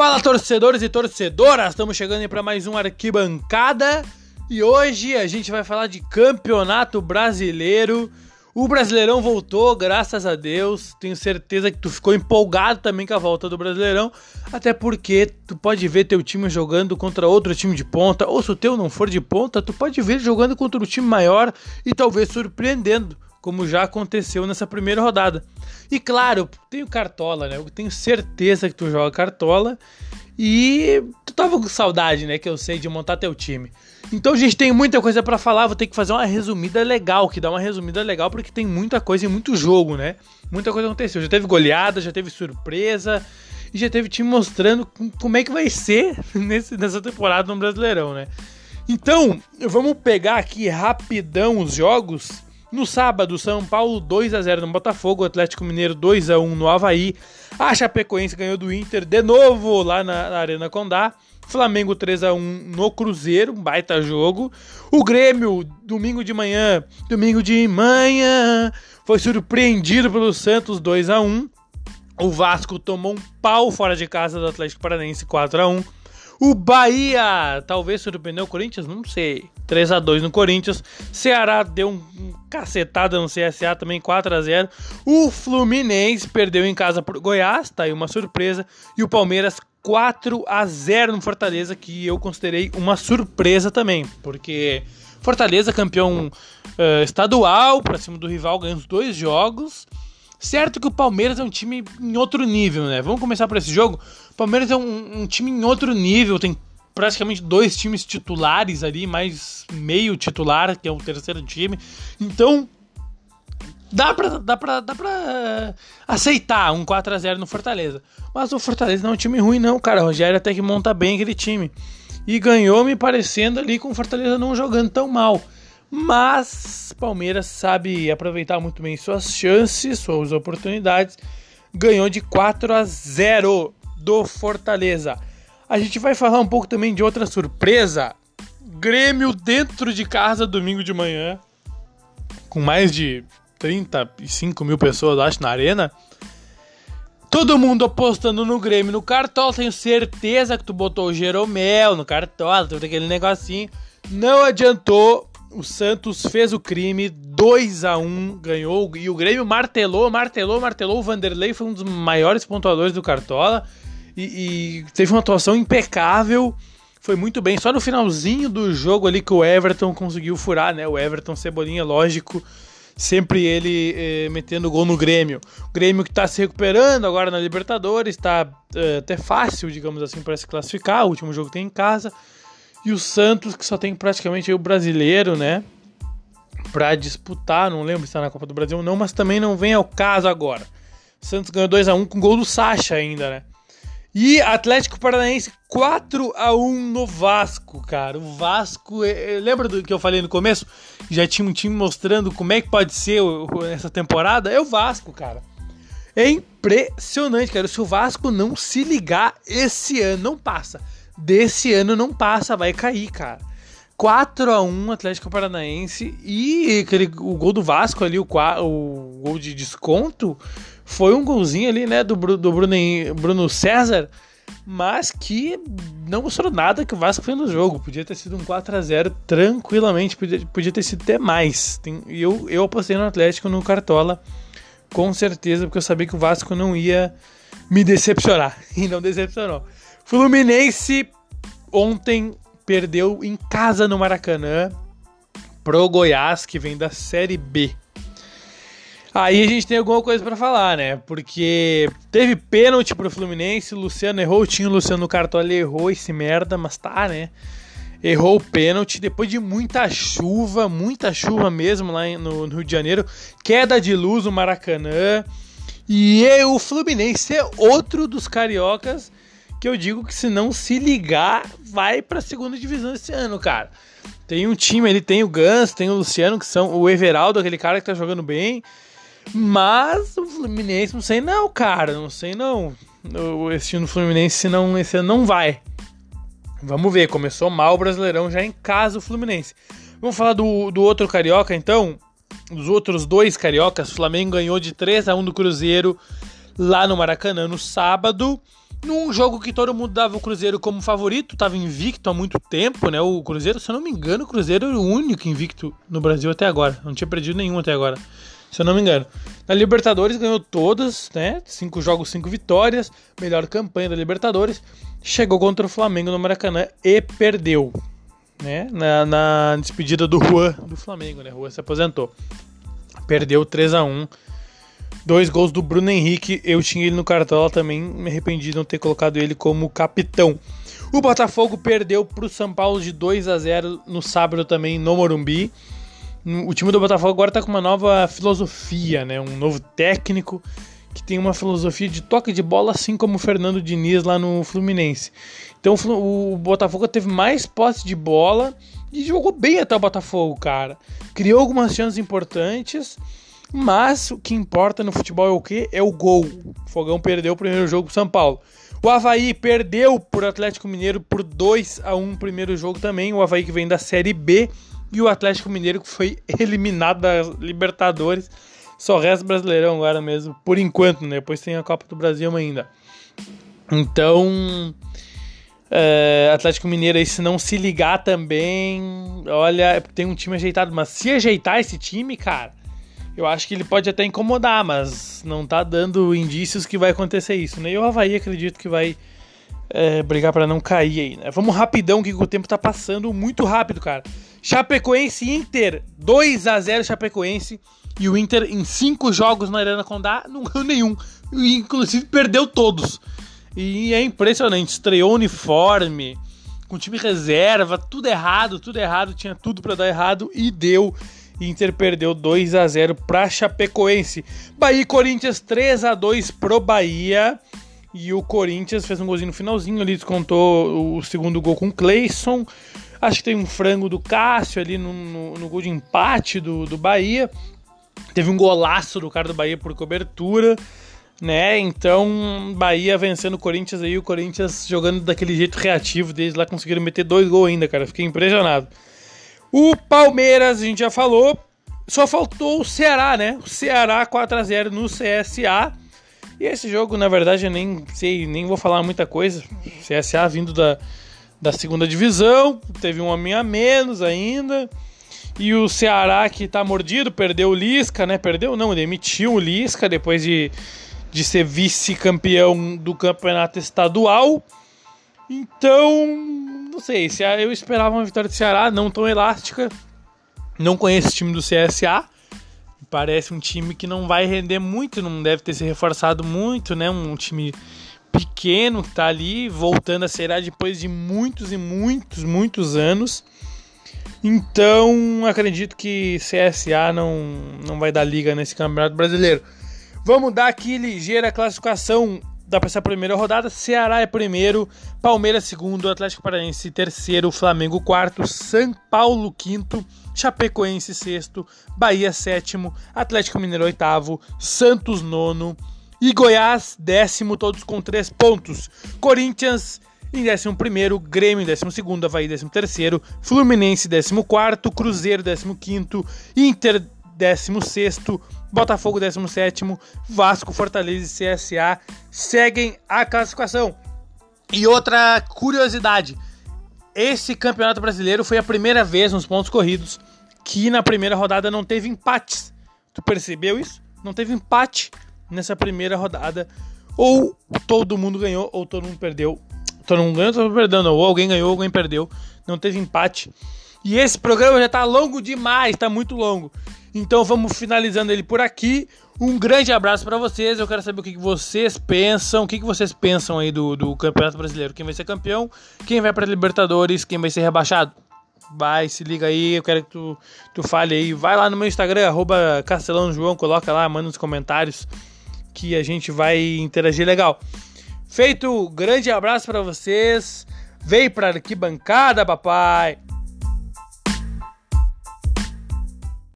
Fala torcedores e torcedoras, estamos chegando para mais um arquibancada e hoje a gente vai falar de campeonato brasileiro. O Brasileirão voltou, graças a Deus. Tenho certeza que tu ficou empolgado também com a volta do Brasileirão, até porque tu pode ver teu time jogando contra outro time de ponta, ou se o teu não for de ponta, tu pode ver jogando contra um time maior e talvez surpreendendo, como já aconteceu nessa primeira rodada. E claro, tenho cartola, né? Eu tenho certeza que tu joga cartola. E tu tava com saudade, né? Que eu sei de montar teu time. Então, gente, tem muita coisa para falar. Vou ter que fazer uma resumida legal, que dá uma resumida legal, porque tem muita coisa e muito jogo, né? Muita coisa aconteceu. Já teve goleada, já teve surpresa. E já teve time mostrando como é que vai ser nesse, nessa temporada no Brasileirão, né? Então, vamos pegar aqui rapidão os jogos no sábado, São Paulo 2 a 0 no Botafogo, Atlético Mineiro 2 a 1 no Havaí, a Chapecoense ganhou do Inter de novo lá na, na Arena Condá. Flamengo 3 a 1 no Cruzeiro, um baita jogo. O Grêmio, domingo de manhã, domingo de manhã, foi surpreendido pelo Santos 2 a 1. O Vasco tomou um pau fora de casa do Atlético Paranaense 4 a 1. O Bahia talvez surpreendeu o Corinthians, não sei. 3 a 2 no Corinthians. Ceará deu um, cacetada no CSA também 4 a 0. O Fluminense perdeu em casa por Goiás, tá aí uma surpresa. E o Palmeiras 4 a 0 no Fortaleza, que eu considerei uma surpresa também, porque Fortaleza campeão uh, estadual para cima do rival, ganhou os dois jogos. Certo que o Palmeiras é um time em outro nível, né? Vamos começar por esse jogo. O Palmeiras é um, um time em outro nível, tem praticamente dois times titulares ali, mais meio titular, que é o terceiro time. Então, dá pra, dá pra, dá pra aceitar um 4 a 0 no Fortaleza. Mas o Fortaleza não é um time ruim, não, cara. O Rogério até que monta bem aquele time. E ganhou me parecendo ali com o Fortaleza não jogando tão mal. Mas Palmeiras sabe aproveitar muito bem suas chances, suas oportunidades. Ganhou de 4 a 0 do Fortaleza. A gente vai falar um pouco também de outra surpresa. Grêmio dentro de casa domingo de manhã. Com mais de 35 mil pessoas, acho, na arena. Todo mundo apostando no Grêmio no Cartola. Tenho certeza que tu botou o Jeromel no Cartola, todo aquele negocinho. Não adiantou o Santos fez o crime, 2 a 1 ganhou, e o Grêmio martelou, martelou, martelou. O Vanderlei foi um dos maiores pontuadores do Cartola e, e, teve uma atuação impecável. Foi muito bem. Só no finalzinho do jogo ali que o Everton conseguiu furar, né? O Everton Cebolinha, lógico, sempre ele eh, metendo gol no Grêmio. O Grêmio que está se recuperando agora na Libertadores, está eh, até fácil, digamos assim, para se classificar. O último jogo tem em casa. E o Santos, que só tem praticamente o brasileiro, né? Pra disputar, não lembro se tá na Copa do Brasil ou não, mas também não vem ao caso agora. O Santos ganhou 2x1 com gol do Sacha ainda, né? E Atlético Paranaense 4 a 1 no Vasco, cara. O Vasco, é, é, lembra do que eu falei no começo? Já tinha um time mostrando como é que pode ser essa temporada. É o Vasco, cara. É impressionante, cara. Se o Vasco não se ligar esse ano, não passa desse ano não passa, vai cair, cara. 4 a 1 Atlético Paranaense e aquele, o gol do Vasco ali, o, o gol de desconto, foi um golzinho ali, né, do, do Bruno, Bruno César, mas que não mostrou nada que o Vasco fez no jogo. Podia ter sido um 4 a 0 tranquilamente, podia, podia ter sido até mais. Tem, eu, eu apostei no Atlético no Cartola, com certeza, porque eu sabia que o Vasco não ia me decepcionar, e não decepcionou. Fluminense ontem perdeu em casa no Maracanã pro Goiás, que vem da Série B. Aí a gente tem alguma coisa para falar, né? Porque teve pênalti pro Fluminense, Luciano errou, tinha o Luciano no cartola, errou esse merda, mas tá, né? Errou o pênalti depois de muita chuva, muita chuva mesmo lá no, no Rio de Janeiro, queda de luz no Maracanã. E o Fluminense é outro dos cariocas que eu digo que se não se ligar, vai pra segunda divisão esse ano, cara. Tem um time, ele tem o Gans, tem o Luciano, que são o Everaldo, aquele cara que tá jogando bem. Mas o Fluminense, não sei não, cara, não sei não. Esse time do Fluminense não, esse ano não vai. Vamos ver, começou mal o Brasileirão já em casa o Fluminense. Vamos falar do, do outro carioca então? Dos outros dois cariocas, o Flamengo ganhou de 3 a 1 do Cruzeiro lá no Maracanã no sábado. Num jogo que todo mundo dava o Cruzeiro como favorito, estava invicto há muito tempo, né? O Cruzeiro, se eu não me engano, o Cruzeiro era o único invicto no Brasil até agora. Não tinha perdido nenhum até agora, se eu não me engano. Na Libertadores ganhou todas, né? Cinco jogos, cinco vitórias, melhor campanha da Libertadores. Chegou contra o Flamengo no Maracanã e perdeu, né? Na, na despedida do Juan do Flamengo, né? Juan se aposentou. Perdeu 3 a 1 Dois gols do Bruno Henrique, eu tinha ele no cartola também, me arrependi de não ter colocado ele como capitão. O Botafogo perdeu para o São Paulo de 2 a 0 no sábado também no Morumbi. O time do Botafogo agora está com uma nova filosofia, né? um novo técnico que tem uma filosofia de toque de bola, assim como o Fernando Diniz lá no Fluminense. Então o Botafogo teve mais posse de bola e jogou bem até o Botafogo, cara. Criou algumas chances importantes mas o que importa no futebol é o que? É o gol. O Fogão perdeu o primeiro jogo pro São Paulo. O Havaí perdeu por Atlético Mineiro por 2 a 1 primeiro jogo também. O Havaí que vem da Série B e o Atlético Mineiro que foi eliminado da Libertadores. Só resta Brasileirão agora mesmo, por enquanto, né? Depois tem a Copa do Brasil ainda. Então, é, Atlético Mineiro aí, se não se ligar também, olha, tem um time ajeitado, mas se ajeitar esse time, cara, eu acho que ele pode até incomodar, mas não tá dando indícios que vai acontecer isso, né? E o Havaí acredito que vai é, brigar para não cair aí, né? Vamos rapidão, que o tempo tá passando muito rápido, cara. Chapecoense Inter, 2 a 0 Chapecoense. E o Inter, em cinco jogos na Arena Condá, não ganhou nenhum. Inclusive, perdeu todos. E é impressionante. Estreou uniforme, com time reserva, tudo errado, tudo errado. Tinha tudo para dar errado e deu. Inter perdeu 2 a 0 para Chapecoense. Bahia e Corinthians 3 a 2 pro Bahia. E o Corinthians fez um golzinho no finalzinho ali, descontou o segundo gol com o Cleison. Acho que tem um frango do Cássio ali no, no, no, gol de empate do, do Bahia. Teve um golaço do cara do Bahia por cobertura, né? Então, Bahia vencendo o Corinthians aí, o Corinthians jogando daquele jeito reativo deles lá, conseguiram meter dois gols ainda, cara. Fiquei impressionado. O Palmeiras, a gente já falou, só faltou o Ceará, né? O Ceará 4 a 0 no CSA. E esse jogo, na verdade, eu nem sei, nem vou falar muita coisa. CSA vindo da, da segunda divisão, teve um homem a menos ainda. E o Ceará que tá mordido, perdeu o Lisca, né? Perdeu, não, demitiu o Lisca depois de, de ser vice-campeão do campeonato estadual. Então, não sei, se eu esperava uma vitória do Ceará não tão elástica. Não conheço o time do CSA. Parece um time que não vai render muito, não deve ter se reforçado muito, né? Um time pequeno que tá ali, voltando a ser depois de muitos e muitos, muitos anos. Então, acredito que CSA não, não vai dar liga nesse Campeonato Brasileiro. Vamos dar aqui ligeira classificação dá para essa primeira rodada. Ceará é primeiro, Palmeiras segundo, Atlético Paranaense terceiro, Flamengo quarto, São Paulo quinto, Chapecoense sexto, Bahia sétimo, Atlético Mineiro oitavo, Santos nono e Goiás décimo, todos com três pontos. Corinthians em 11 primeiro, Grêmio em 12 segundo, Havaí décimo terceiro, Fluminense décimo quarto, Cruzeiro décimo quinto, Inter décimo sexto, Botafogo 17, Vasco, Fortaleza e CSA seguem a classificação. E outra curiosidade: esse campeonato brasileiro foi a primeira vez nos pontos corridos que na primeira rodada não teve empates. Tu percebeu isso? Não teve empate nessa primeira rodada. Ou todo mundo ganhou, ou todo mundo perdeu. Todo mundo ganhou, todo mundo perdeu. Ou alguém ganhou, ou alguém perdeu. Não teve empate. E esse programa já tá longo demais, tá muito longo. Então vamos finalizando ele por aqui. Um grande abraço para vocês. Eu quero saber o que, vocês pensam. O que, vocês pensam aí do, do Campeonato Brasileiro? Quem vai ser campeão? Quem vai para Libertadores? Quem vai ser rebaixado? Vai, se liga aí. Eu quero que tu, tu fale aí. Vai lá no meu Instagram, arroba Castelão João. Coloca lá, manda nos comentários que a gente vai interagir legal. Feito, grande abraço para vocês. Veio para arquibancada, papai.